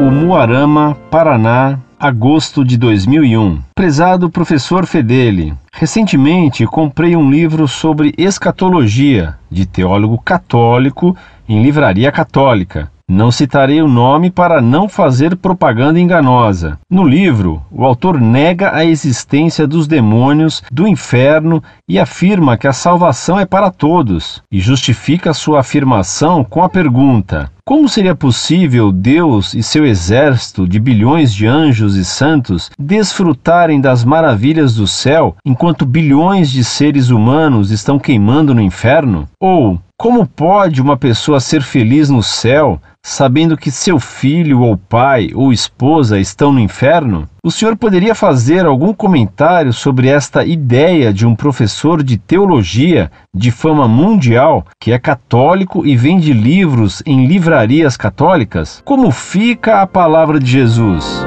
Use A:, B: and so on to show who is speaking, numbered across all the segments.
A: Umuarama, Paraná, agosto de 2001. Prezado professor Fedeli, recentemente comprei um livro sobre escatologia, de teólogo católico, em livraria católica. Não citarei o nome para não fazer propaganda enganosa. No livro, o autor nega a existência dos demônios, do inferno e afirma que a salvação é para todos, e justifica sua afirmação com a pergunta: como seria possível Deus e seu exército de bilhões de anjos e santos desfrutarem das maravilhas do céu enquanto bilhões de seres humanos estão queimando no inferno? Ou como pode uma pessoa ser feliz no céu sabendo que seu filho ou pai ou esposa estão no inferno? O senhor poderia fazer algum comentário sobre esta ideia de um professor de teologia de fama mundial que é católico e vende livros em livrarias católicas? Como fica a palavra de Jesus?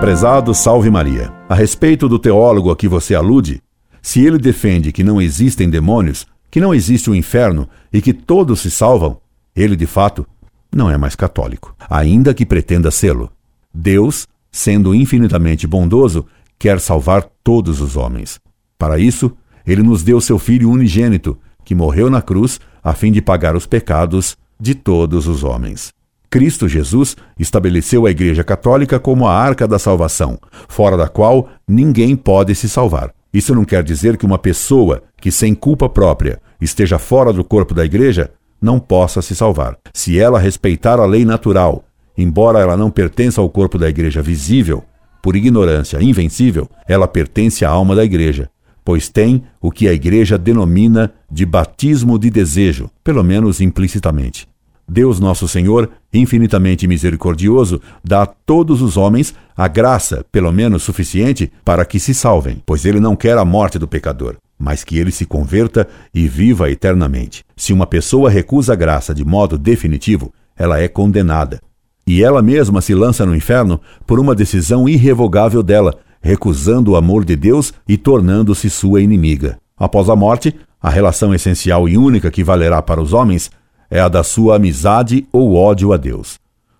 B: Prezado Salve Maria. A respeito do teólogo a que você alude, se ele defende que não existem demônios, que não existe o um inferno e que todos se salvam, ele de fato não é mais católico, ainda que pretenda sê-lo. Deus, sendo infinitamente bondoso, quer salvar todos os homens. Para isso, ele nos deu seu Filho unigênito, que morreu na cruz a fim de pagar os pecados de todos os homens. Cristo Jesus estabeleceu a Igreja Católica como a arca da salvação, fora da qual ninguém pode se salvar. Isso não quer dizer que uma pessoa que, sem culpa própria, esteja fora do corpo da igreja, não possa se salvar. Se ela respeitar a lei natural, embora ela não pertença ao corpo da igreja visível, por ignorância invencível, ela pertence à alma da igreja, pois tem o que a igreja denomina de batismo de desejo, pelo menos implicitamente. Deus Nosso Senhor, infinitamente misericordioso, dá a todos os homens a graça, pelo menos suficiente, para que se salvem, pois ele não quer a morte do pecador, mas que ele se converta e viva eternamente. Se uma pessoa recusa a graça de modo definitivo, ela é condenada. E ela mesma se lança no inferno por uma decisão irrevogável dela, recusando o amor de Deus e tornando-se sua inimiga. Após a morte, a relação essencial e única que valerá para os homens é a da sua amizade ou ódio a Deus.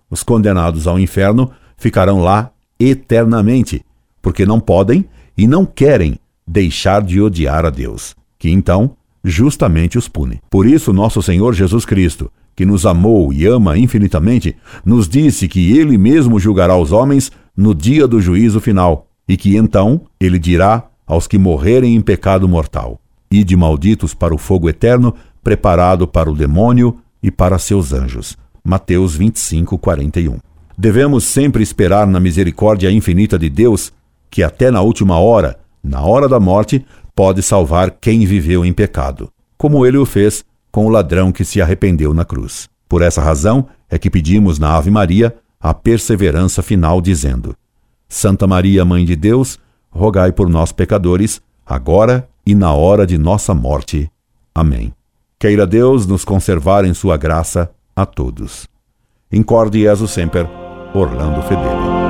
B: Os condenados ao inferno ficarão lá eternamente, porque não podem e não querem deixar de odiar a Deus, que então justamente os pune. Por isso, nosso Senhor Jesus Cristo, que nos amou e ama infinitamente, nos disse que ele mesmo julgará os homens no dia do juízo final, e que então ele dirá aos que morrerem em pecado mortal: Ide malditos para o fogo eterno, preparado para o demônio e para seus anjos. Mateus 25, 41. Devemos sempre esperar na misericórdia infinita de Deus, que até na última hora, na hora da morte, pode salvar quem viveu em pecado, como ele o fez com o ladrão que se arrependeu na cruz. Por essa razão é que pedimos na Ave Maria a perseverança final, dizendo: Santa Maria, Mãe de Deus, rogai por nós, pecadores, agora e na hora de nossa morte. Amém. Queira Deus nos conservar em sua graça a todos. Incorde Jesus Semper, Orlando Fedeli.